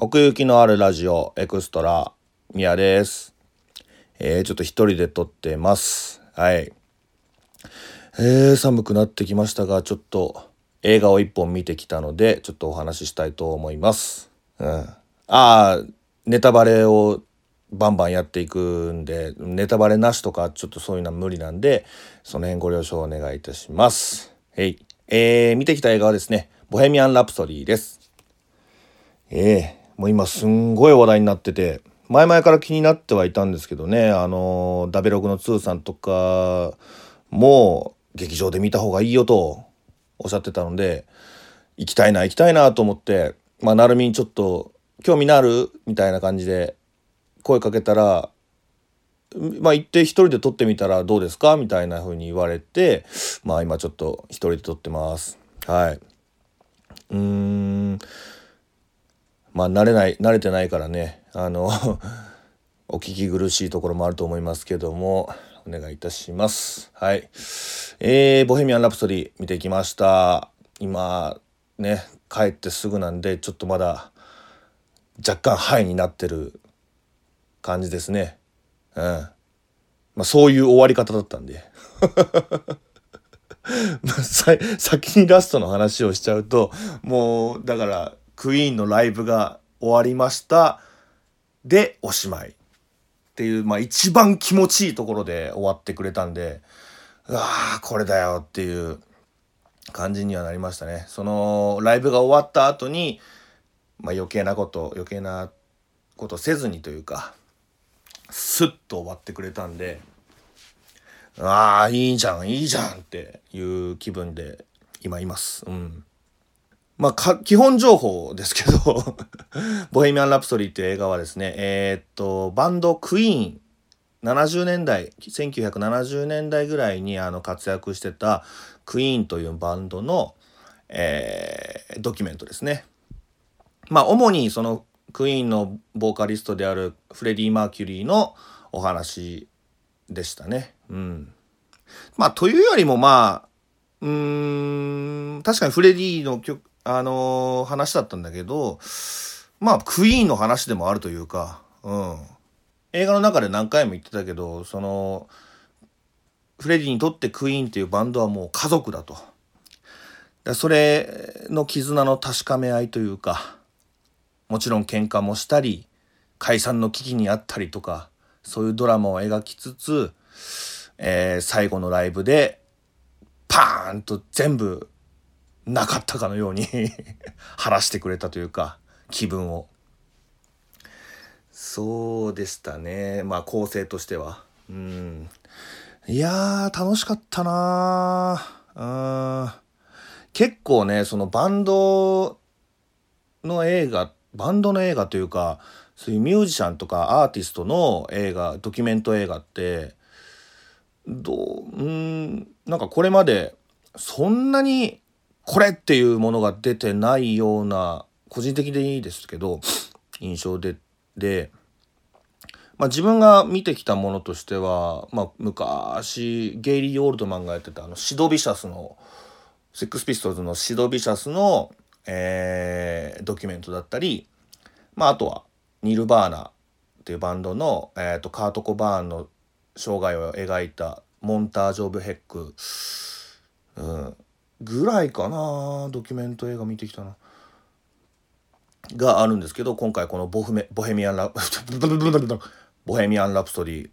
奥行きのあるラジオエクストラミヤです。えー、ちょっと一人で撮ってます。はい。えー、寒くなってきましたが、ちょっと映画を一本見てきたので、ちょっとお話ししたいと思います。うん。ああ、ネタバレをバンバンやっていくんで、ネタバレなしとかちょっとそういうのは無理なんで、その辺ご了承お願いいたします。はい。えー、見てきた映画はですね、ボヘミアン・ラプソディです。ええもう今すんごい話題になってて、前々から気になってはいたんですけどね、あの、ダベログのツーさんとかも劇場で見た方がいいよとおっしゃってたので、行きたいな行きたいなと思って、まあ、なるみにちょっと興味のある？みたいな感じで声かけたら、まあ行って一人で録ってみたらどうですか？みたいな風に言われて、まあ今ちょっと一人で撮ってます。はい。うーん。まあ慣れない、慣れてないからね、あの、お聞き苦しいところもあると思いますけども、お願いいたします。はい。えー、ボヘミアン・ラプソディ見てきました。今、ね、帰ってすぐなんで、ちょっとまだ若干ハイになってる感じですね。うん。まあそういう終わり方だったんで。先にラストの話をしちゃうともうだからクイーンのライブが終わりましたでおしまいっていう、まあ、一番気持ちいいところで終わってくれたんでうわーこれだよっていう感じにはなりましたねそのライブが終わった後に、まあ、余計なこと余計なことせずにというかスッと終わってくれたんでああ、いいじゃん、いいじゃんっていう気分で今います。うん。まあ、基本情報ですけど、ボヘミアン・ラプソディっていう映画はですね、えーっと、バンドクイーン、70年代、1970年代ぐらいにあの活躍してたクイーンというバンドの、えードキュメントですね。まあ、主にそのクイーンのボーカリストであるフレディ・マーキュリーのお話でしたね。うん。まあ、というよりもまあ、うん、確かにフレディの曲、あのー話だったんだけど、まあ、クイーンの話でもあるというか、うん。映画の中で何回も言ってたけど、その、フレディにとってクイーンっていうバンドはもう家族だと。だそれの絆の確かめ合いというか、もちろん喧嘩もしたり、解散の危機にあったりとか、そういうドラマを描きつつ、えー最後のライブで、パーンと全部なかったかのように 晴らしてくれたというか、気分を。そうでしたね。まあ構成としては。うん。いやー、楽しかったなーうん。結構ね、そのバンドの映画、バンドの映画というか、そういうミュージシャンとかアーティストの映画、ドキュメント映画って、どう、うん、なんかこれまでそんなにこれっていうものが出てないような、個人的でいいですけど、印象で、で、まあ自分が見てきたものとしては、まあ昔、ゲイリー・オールドマンがやってたあのシド・ビシャスの、セックスピストルズのシド・ビシャスの、えードキュメントだったり、まああとは、ニルバーナっていうバンドの、えーとカート・コバーンの生涯を描いたモンタージュ・オブ・ヘック、うん、ぐらいかなドキュメント映画見てきたな。があるんですけど今回このボフメボヘミアンラ ボヘミアン・ラプソディ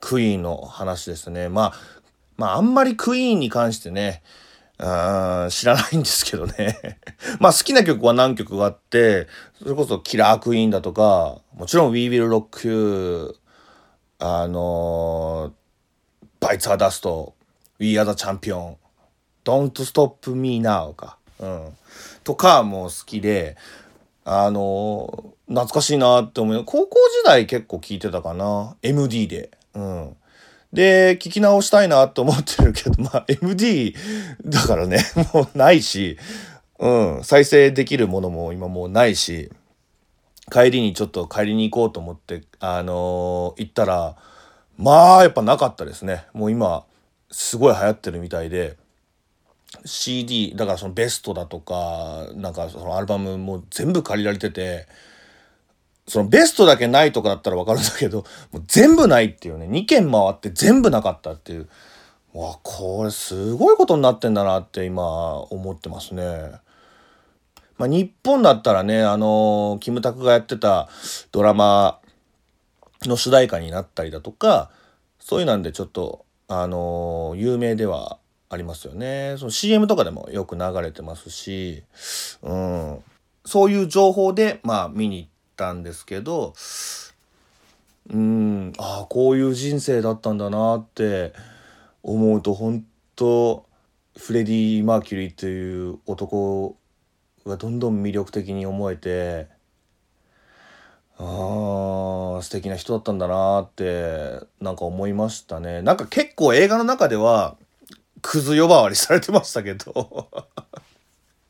クイーンの話ですねまあまああんまりクイーンに関してねうん知らないんですけどね まあ好きな曲は何曲があってそれこそキラークイーンだとかもちろん We Will Rock You あのバイツ・ア・ダスト We Are the Champion Don't Stop Me Now か、うん、とかも好きであの懐かしいなって思う高校時代結構聞いてたかな。MD で。うん。で聞き直したいなと思ってるけど まあ MD だからね。もうないし。うん。再生できるものも今もうないし。帰りにちょっと帰りに行こうと思ってあの行ったらまあやっぱなかったですね。もう今すごい流行ってるみたいで。CD だからそのベストだとかなんかそのアルバムも全部借りられててそのベストだけないとかだったらわかるんだけど、もう全部ないっていうね、2軒回って全部なかったっていう。わ、これすごいことになってんだなって今思ってますね。まあ、日本だったらね、あの、キムタクがやってたドラマの主題歌になったりだとか、そういうなんでちょっと、あの、有名ではありますよね。その CM とかでもよく流れてますし、うん。そういう情報で、まあ見に行ったんですけど、うん、ああ、こういう人生だったんだなって思うと、本当フレディ・マーキュリーという男がどんどん魅力的に思えて、ああ、素敵な人だったんだなってなんか思いましたね。なんか結構映画の中ではクズ呼ばわりされてましたけど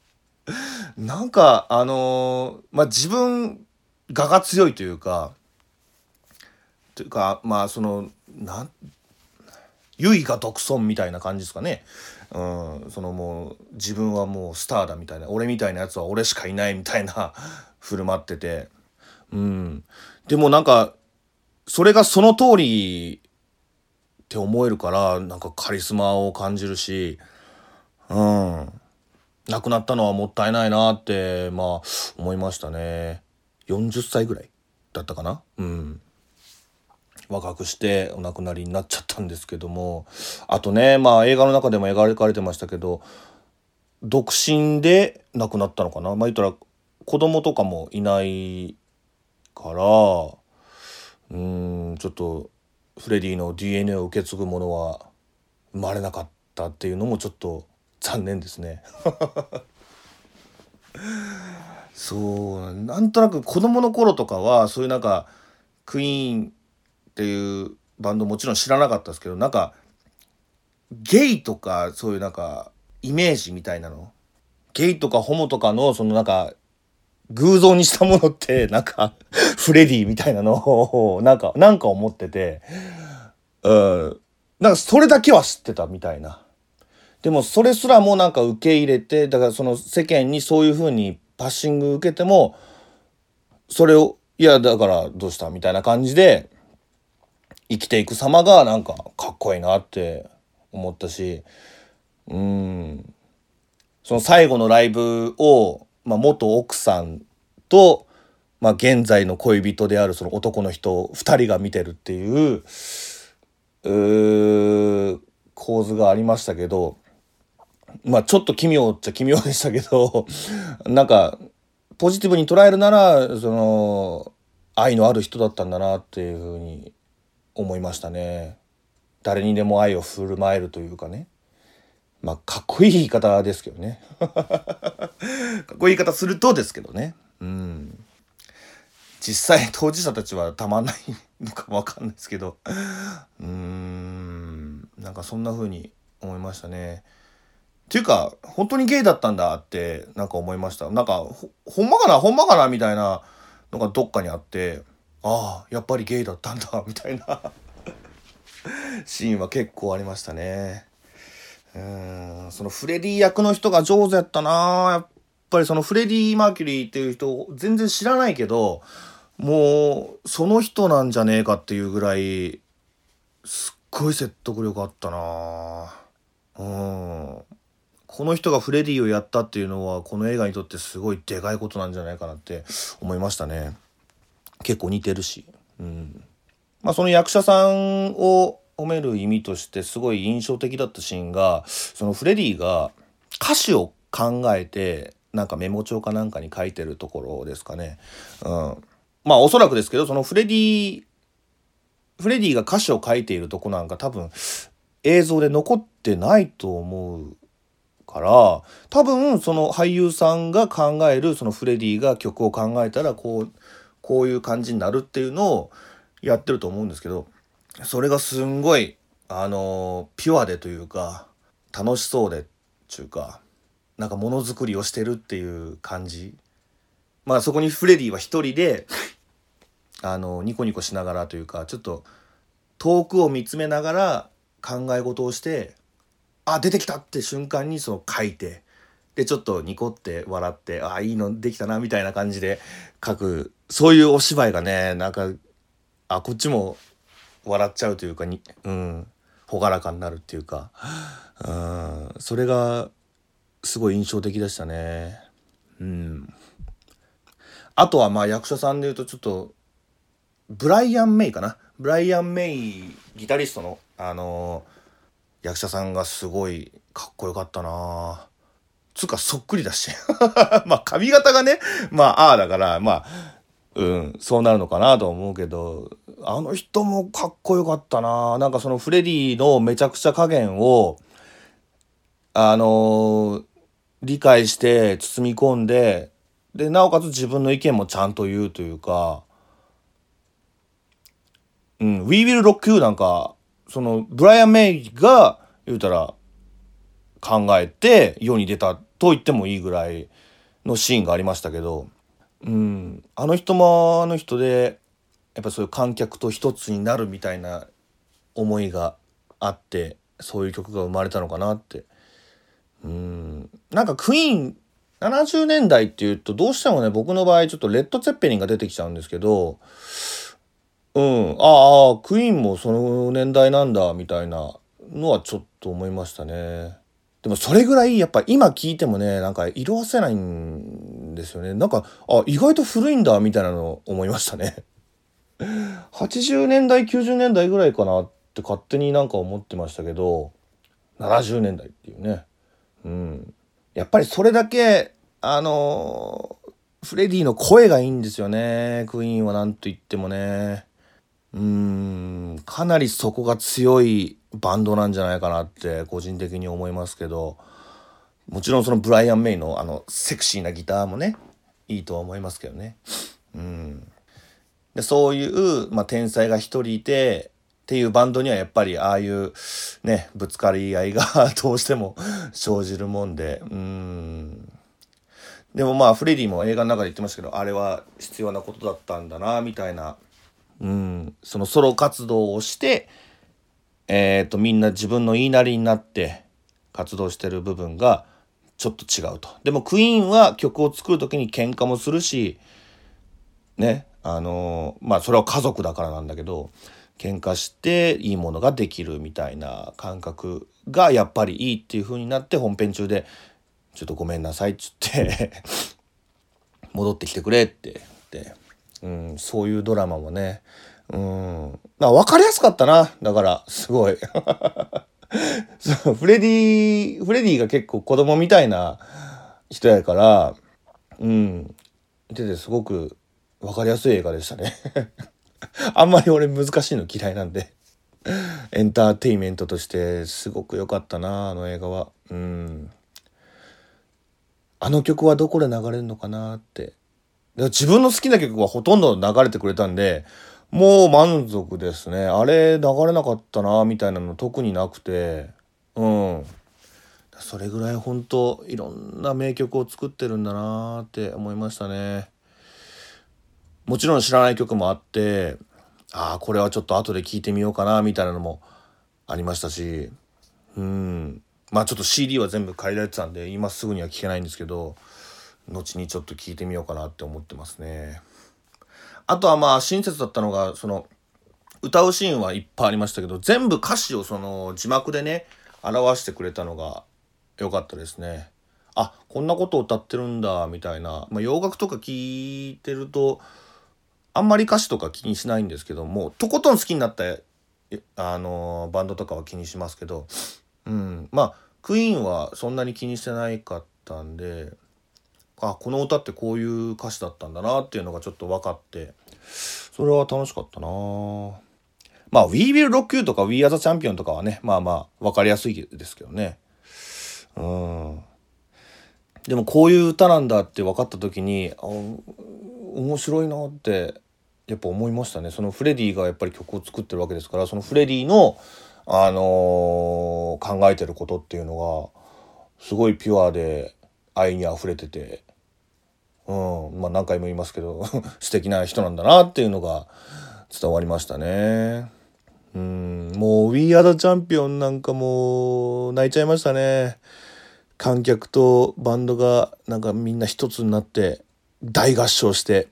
なんかあのー、まあ自分我が強いというかというかまあそのなん唯我独尊みたいな感じですかね。うん、そのもう自分はもうスターだみたいな俺みたいなやつは俺しかいないみたいな振る舞っててうん。でもなんか、それがその通りって思えるから、なんかカリスマを感じるし、うん。亡くなったのはもったいないなって、まあ、思いましたね。40歳ぐらいだったかな？うん。若くしてお亡くなりになっちゃったんですけども、あとね、まあ映画の中でも描かれてましたけど、独身で亡くなったのかな？まあ言ったら子供とかもいないからうんちょっとフレディの DNA を受け継ぐものは生まれなかったっていうのもちょっと残念ですね。そうなんとなく子供の頃とかはそういうなんかクイーンっていうバンドもちろん知らなかったですけどなんかゲイとかそういうなんかイメージみたいなの？ゲイとかホモとかのそのなんか偶像にしたものって、なんか、フレディみたいなのを、なんか、なんか思ってて、うん、なんかそれだけは知ってたみたいな。でもそれすらもなんか受け入れて、だからその世間にそういうふうにパッシング受けても、それを、いや、だからどうしたみたいな感じで、生きていく様がなんかかっこいいなって思ったし、うん。その最後のライブを、まあ、元奥さんと、まあ、現在の恋人であるその男の人2人が見てるっていう構図がありましたけどまあちょっと奇妙っちゃ奇妙でしたけど なんかポジティブに捉えるならその愛のある人だったんだなっていうふうに思いましたね。誰にでも愛を振る舞えるというかね。まあ、かっこいい言い方ですけどね。かっこいい言い方するとですけどね。うん。実際当事者たちはたまんないのかもわかんないですけど。うーん。なんかそんな風に思いましたね。っていうか、本当にゲイだったんだってなんか思いました。なんか、ほほんまかな？ほんまかな？みたいなのがどっかにあって、ああ、やっぱりゲイだったんだみたいな シーンは結構ありましたね。うんそのフレディ役の人が上手やったな。やっぱりそのフレディ・マーキュリーっていう人全然知らないけどもうその人なんじゃねえかっていうぐらいすっごい説得力あったな。うん。この人がフレディをやったっていうのはこの映画にとってすごいでかいことなんじゃないかなって思いましたね。結構似てるし。うん。まあその役者さんを褒める意味としてすごい印象的だったシーンがそのフレディが歌詞を考えてなんかメモ帳かなんかに書いてるところですかね。うん、まあおそらくですけどそのフレディフレディが歌詞を書いているとこなんか多分映像で残ってないと思うから多分その俳優さんが考えるそのフレディが曲を考えたらこうこういう感じになるっていうのをやってると思うんですけどそれがすんごい、あのピュアでというか、楽しそうで、ちゅうか、なんかものづくりをしてるっていう感じ。まあそこにフレディは一人で、あの、ニコニコしながらというか、ちょっと遠くを見つめながら考え事をして、あ、出てきたって瞬間にその書いて、でちょっとニコって笑ってああいいのできたなみたいな感じで書くそういうお芝居がねなんかあこっちも笑っちゃうというかにうん朗らかになるっていうか。うんそれがすごい印象的でしたね。うん。あとはまあ役者さんでいうとちょっとブライアン・メイかな？ブライアン・メイギタリストのあのー、役者さんがすごいかっこよかったな。つうかそっくりだし。まあ髪型がねまあああだからまあうんそうなるのかなと思うけどあの人もかっこよかったな。なんかそのフレディのめちゃくちゃ加減をあのー、理解して包み込んででなおかつ自分の意見もちゃんと言うというかうん、We Will Rock You なんか、その、ブライアン・メイが、言うたら、考えて世に出たと言ってもいいぐらいのシーンがありましたけど、うん、あの人もあの人で、やっぱそういう観客と一つになるみたいな思いがあって、そういう曲が生まれたのかなって。うん、なんかクイーン、70年代っていうとどうしてもね、僕の場合ちょっとレッド・ツェッペリンが出てきちゃうんですけど、うん、ああ、クイーンもその年代なんだ、みたいなのはちょっと思いましたね。でもそれぐらいやっぱ今聞いてもね、なんか色あせないんですよね。なんか、あ、意外と古いんだ、みたいなのを思いましたね。80年代、90年代ぐらいかなって勝手になんか思ってましたけど、70年代っていうね。うん。やっぱりそれだけ、あのフレディの声がいいんですよね。クイーンはなんと言ってもね。うん、かなりそこが強いバンドなんじゃないかなって個人的に思いますけど、もちろんそのブライアン・メイのあのセクシーなギターもね、いいとは思いますけどね。うん。でそういう、まあ、天才が一人いて、っていうバンドにはやっぱりああいうね、ぶつかり合いがどうしても 生じるもんで、うん。でもまあフレディも映画の中で言ってましたけど、あれは必要なことだったんだな、みたいなうん、そのソロ活動をして、えっ、ー、と、みんな自分の言いなりになって活動してる部分がちょっと違うと。でもクイーンは曲を作る時に喧嘩もするし、ね、あのまあそれは家族だからなんだけど、喧嘩していいものができるみたいな感覚がやっぱりいいっていう風になって本編中で、ちょっとごめんなさいっつって 戻ってきてくれって言って、うん、そういうドラマもね、うん、まあ分かりやすかったな。だから、すごい。そう、フレディ、フレディが結構子供みたいな人やから、うん、見ててすごく分かりやすい映画でしたね。あんまり俺難しいの嫌いなんで。エンターテイメントとしてすごく良かったな、あの映画は。うん。あの曲はどこで流れるのかなって自分の好きな曲はほとんど流れてくれたんで、もう満足ですね。あれ流れなかったな、みたいなの特になくて、うん。それぐらい本当いろんな名曲を作ってるんだなって思いましたね。もちろん知らない曲もあって、ああ、これはちょっと後で聴いてみようかな、みたいなのもありましたし、うん。まあちょっと CD は全部借りられてたんで、今すぐには聴けないんですけど、後にちょっと聞いてみようかなって思ってますね。あとはまあ親切だったのがその歌うシーンはいっぱいありましたけど全部歌詞をその字幕でね表してくれたのが良かったですね。あこんなことを歌ってるんだみたいな、まあ、洋楽とか聞いてるとあんまり歌詞とか気にしないんですけどもとことん好きになったあのバンドとかは気にしますけど、うん、まあクイーンはそんなに気にしてないかったんであこの歌ってこういう歌詞だったんだなっていうのがちょっと分かって。それは楽しかったな。まあ We Will Rock You とか We Are the Champion とかはねまあまあ分かりやすいですけどね。うん。でもこういう歌なんだって分かった時にあ面白いなってやっぱ思いましたね。そのフレディがやっぱり曲を作ってるわけですからそのフレディのあのー、考えてることっていうのがすごいピュアで愛に溢れてて。うんまあ何回も言いますけど 素敵な人なんだなっていうのが伝わりましたね。うんもう「We Are the Champion」なんかもう泣いちゃいましたね。観客とバンドがなんかみんな一つになって大合唱して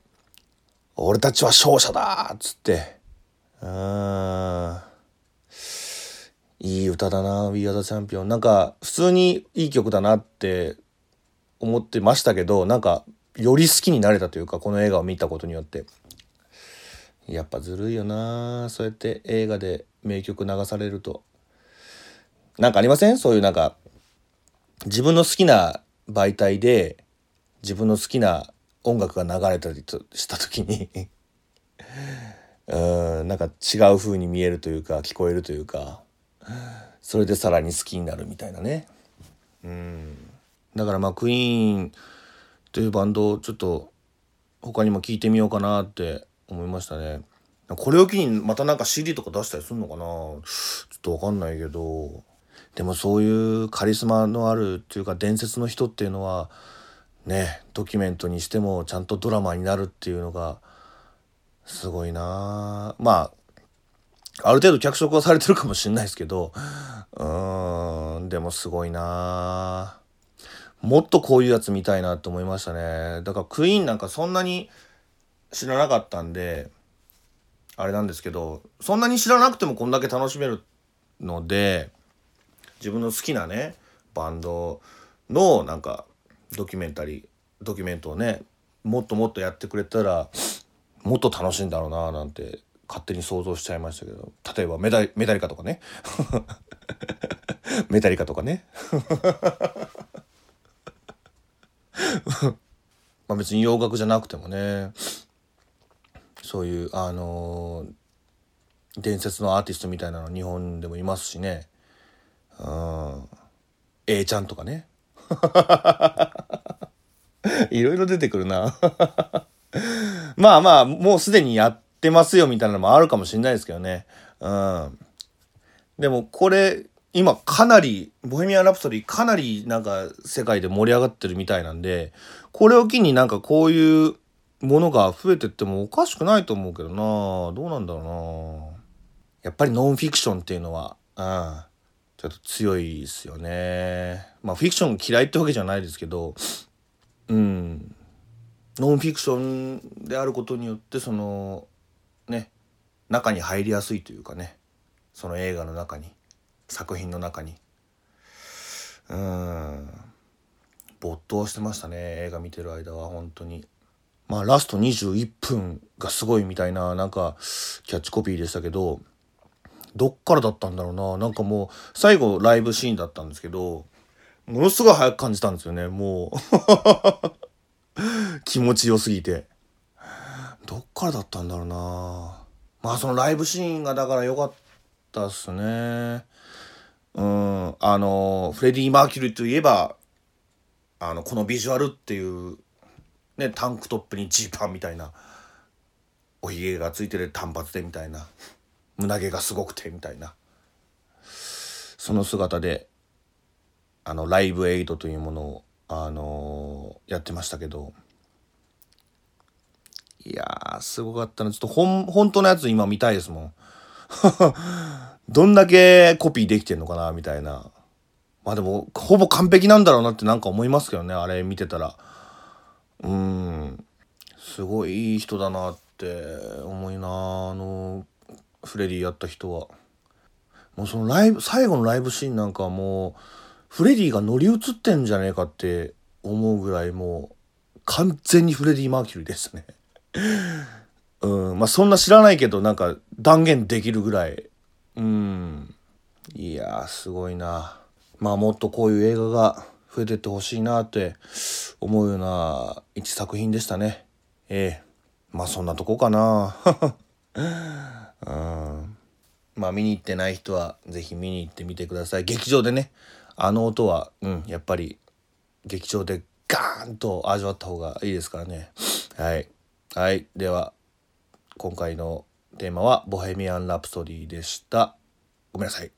「俺たちは勝者だ!」っつってうんいい歌だな「We Are the Champion」なんか普通にいい曲だなって思ってましたけどなんかより好きになれたというかこの映画を見たことによって。やっぱずるいよな。そうやって映画で名曲流されると。なんかありません？そういうなんか自分の好きな媒体で自分の好きな音楽が流れたりとした時に。うんなんか違う風に見えるというか聞こえるというか。それでさらに好きになるみたいなね。うん。だからまあクイーンというバンドをちょっと他にも聞いてみようかなって思いましたね。これを機にまたなんか CD とか出したりするのかな？ちょっとわかんないけど。でもそういうカリスマのあるっていうか伝説の人っていうのはねドキュメントにしてもちゃんとドラマになるっていうのがすごいな。まあある程度脚色はされてるかもしれないですけど。うーんでもすごいな。あもっとこういうやつ見たいなと思いましたね。だからクイーンなんかそんなに知らなかったんであれなんですけどそんなに知らなくてもこんだけ楽しめるので自分の好きなねバンドのなんかドキュメンタリードキュメントをねもっともっとやってくれたらもっと楽しいんだろうななんて勝手に想像しちゃいましたけど。例えばメダメダリカとかね。メタリカとかね まあ別に洋楽じゃなくてもね。そういうあのー、伝説のアーティストみたいなの日本でもいますしね。うん。A ちゃんとかね。いろいろ出てくるな。まあまあもうすでにやってますよみたいなのもあるかもしれないですけどね。うん。でもこれ今かなり「ボヘミアン・ラプソディ」かなりなんか世界で盛り上がってるみたいなんでこれを機になんかこういうものが増えてってもおかしくないと思うけどな。どうなんだろうな。やっぱりノンフィクションっていうのはうん。ちょっと強いですよね。まあフィクション嫌いってわけじゃないですけど、うん。ノンフィクションであることによってそのね中に入りやすいというかね。その映画の中に。作品の中に。うん。没頭してましたね映画見てる間は本当に。まあラスト21分がすごいみたいななんかキャッチコピーでしたけどどっからだったんだろうな。なんかもう最後ライブシーンだったんですけどものすごい早く感じたんですよねもう。気持ちよすぎて。どっからだったんだろうな。まあそのライブシーンがだから良かったっすね。うん。あのフレディ・マーキュリーといえばあのこのビジュアルっていうねタンクトップにジーパンみたいなおひげがついてる短髪でみたいな胸毛がすごくてみたいなその姿であのライブエイドというものをあのー、やってましたけどいやーすごかったな。ちょっとほん本当のやつ今見たいですもん。どんだけコピーできてんのかなみたいな。まあでもほぼ完璧なんだろうなってなんか思いますけどねあれ見てたら。うん。すごいいい人だなって思いなあのフレディやった人は。もうそのライブ最後のライブシーンなんかもうフレディが乗り移ってんじゃねえかって思うぐらいもう完全にフレディ・マーキュリーですね。うん。まあそんな知らないけどなんか断言できるぐらい。うん。いやすごいな。まあもっとこういう映画が増えてってほしいなって思うような一作品でしたね。ええ。まあそんなとこかな。うん。まあ見に行ってない人は是非見に行ってみてください。劇場でね。あの音はうんやっぱり劇場でガーンと味わった方がいいですからね。はい。はい。では今回のテーマは「ボヘミアン・ラプソディ」でした。ごめんなさい。